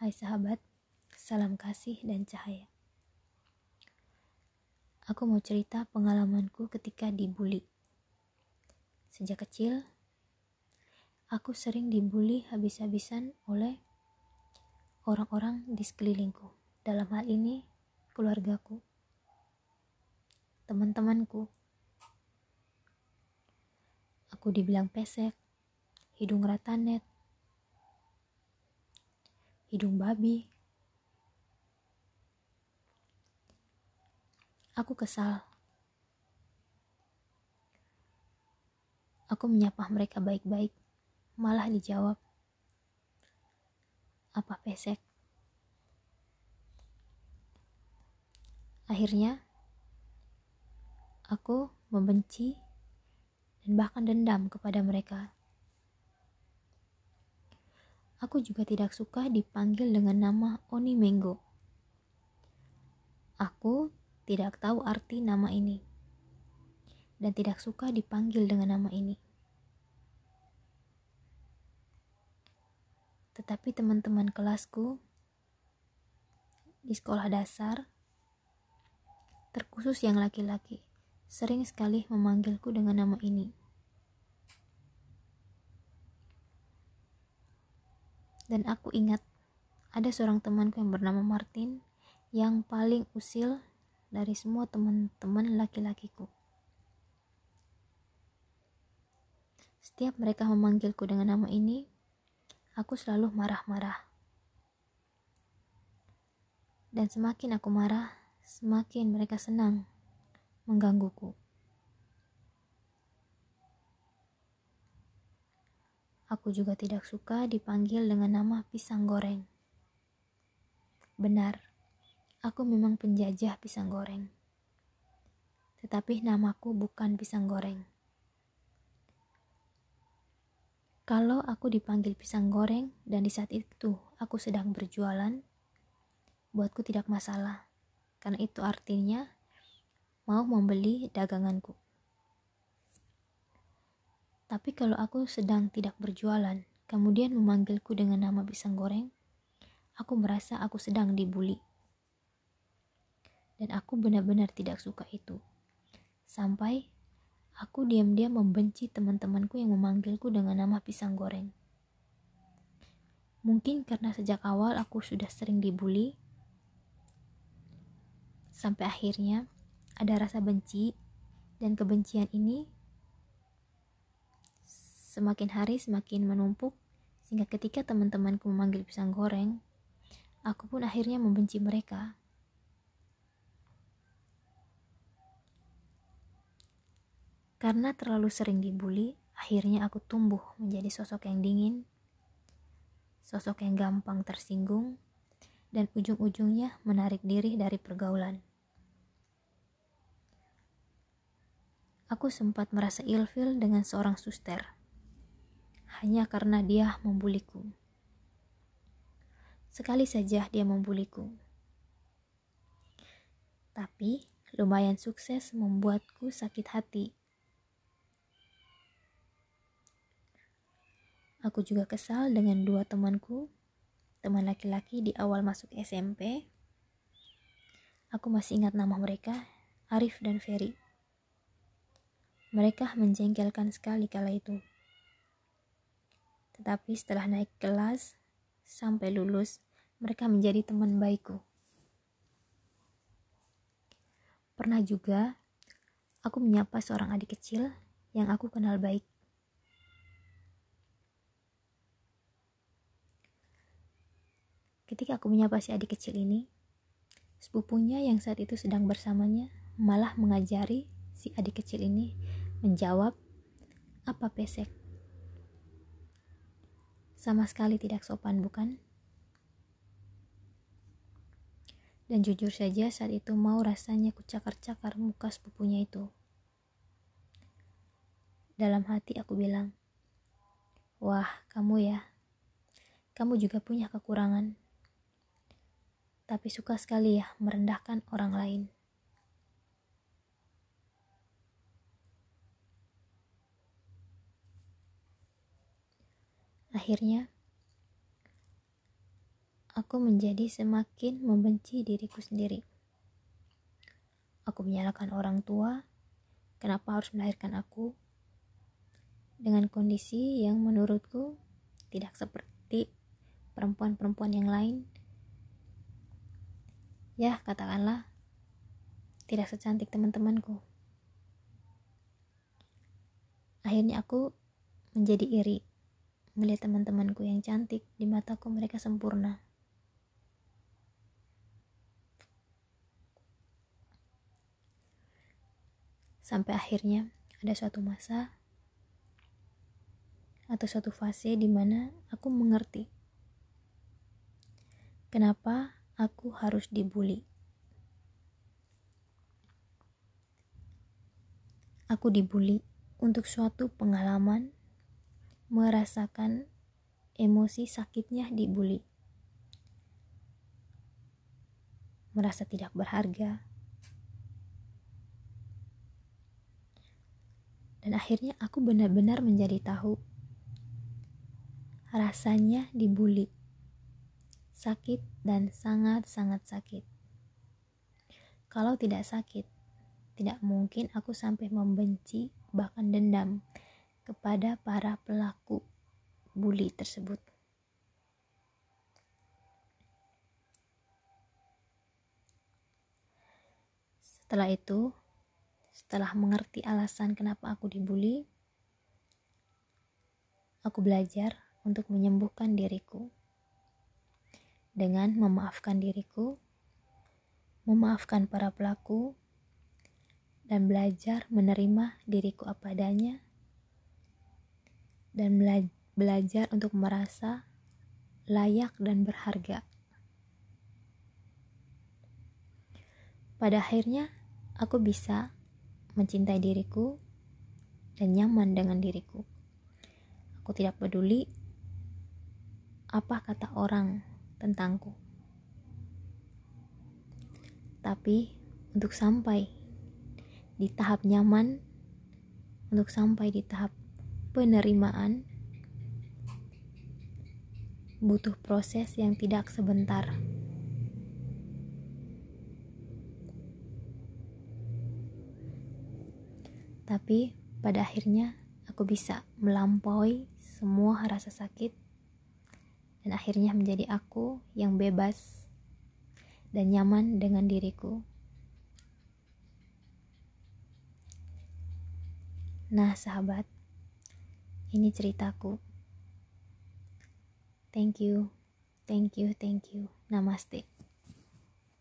Hai sahabat, salam kasih dan cahaya. Aku mau cerita pengalamanku ketika dibully. Sejak kecil, aku sering dibully habis-habisan oleh orang-orang di sekelilingku. Dalam hal ini, keluargaku, teman-temanku. Aku dibilang pesek, hidung ratanet, hidung babi. Aku kesal. Aku menyapa mereka baik-baik, malah dijawab, "Apa pesek?" Akhirnya, aku membenci dan bahkan dendam kepada mereka. Aku juga tidak suka dipanggil dengan nama Oni Menggo. Aku tidak tahu arti nama ini dan tidak suka dipanggil dengan nama ini. Tetapi teman-teman kelasku di sekolah dasar, terkhusus yang laki-laki, sering sekali memanggilku dengan nama ini. Dan aku ingat ada seorang temanku yang bernama Martin yang paling usil dari semua teman-teman laki-lakiku. Setiap mereka memanggilku dengan nama ini, aku selalu marah-marah. Dan semakin aku marah, semakin mereka senang menggangguku. Aku juga tidak suka dipanggil dengan nama pisang goreng. Benar, aku memang penjajah pisang goreng. Tetapi namaku bukan pisang goreng. Kalau aku dipanggil pisang goreng dan di saat itu aku sedang berjualan, buatku tidak masalah. Karena itu artinya mau membeli daganganku. Tapi kalau aku sedang tidak berjualan, kemudian memanggilku dengan nama pisang goreng, aku merasa aku sedang dibully. Dan aku benar-benar tidak suka itu. Sampai aku diam-diam membenci teman-temanku yang memanggilku dengan nama pisang goreng. Mungkin karena sejak awal aku sudah sering dibully, sampai akhirnya ada rasa benci, dan kebencian ini Semakin hari semakin menumpuk, sehingga ketika teman-temanku memanggil pisang goreng, aku pun akhirnya membenci mereka. Karena terlalu sering dibully, akhirnya aku tumbuh menjadi sosok yang dingin, sosok yang gampang tersinggung, dan ujung-ujungnya menarik diri dari pergaulan. Aku sempat merasa ilfil dengan seorang suster hanya karena dia membuliku. Sekali saja dia membuliku. Tapi lumayan sukses membuatku sakit hati. Aku juga kesal dengan dua temanku, teman laki-laki di awal masuk SMP. Aku masih ingat nama mereka, Arif dan Ferry. Mereka menjengkelkan sekali kala itu. Tetapi setelah naik kelas sampai lulus, mereka menjadi teman baikku. Pernah juga aku menyapa seorang adik kecil yang aku kenal baik. Ketika aku menyapa si adik kecil ini, sepupunya yang saat itu sedang bersamanya malah mengajari si adik kecil ini menjawab apa pesek. Sama sekali tidak sopan, bukan? Dan jujur saja saat itu mau rasanya kucakar-cakar muka sepupunya itu. Dalam hati aku bilang, Wah, kamu ya. Kamu juga punya kekurangan. Tapi suka sekali ya merendahkan orang lain. Akhirnya, aku menjadi semakin membenci diriku sendiri. Aku menyalahkan orang tua, kenapa harus melahirkan aku dengan kondisi yang menurutku tidak seperti perempuan-perempuan yang lain. Ya, katakanlah tidak secantik teman-temanku. Akhirnya aku menjadi iri melihat teman-temanku yang cantik di mataku mereka sempurna. Sampai akhirnya ada suatu masa atau suatu fase di mana aku mengerti kenapa aku harus dibully. Aku dibully untuk suatu pengalaman merasakan emosi sakitnya dibully. Merasa tidak berharga. Dan akhirnya aku benar-benar menjadi tahu rasanya dibully. Sakit dan sangat-sangat sakit. Kalau tidak sakit, tidak mungkin aku sampai membenci bahkan dendam kepada para pelaku bully tersebut. Setelah itu, setelah mengerti alasan kenapa aku dibully, aku belajar untuk menyembuhkan diriku dengan memaafkan diriku, memaafkan para pelaku, dan belajar menerima diriku apa adanya dan bela belajar untuk merasa layak dan berharga. Pada akhirnya, aku bisa mencintai diriku dan nyaman dengan diriku. Aku tidak peduli apa kata orang tentangku. Tapi untuk sampai di tahap nyaman untuk sampai di tahap penerimaan butuh proses yang tidak sebentar. Tapi pada akhirnya aku bisa melampaui semua rasa sakit dan akhirnya menjadi aku yang bebas dan nyaman dengan diriku. Nah, sahabat, ini ceritaku. Thank you, thank you, thank you. Namaste.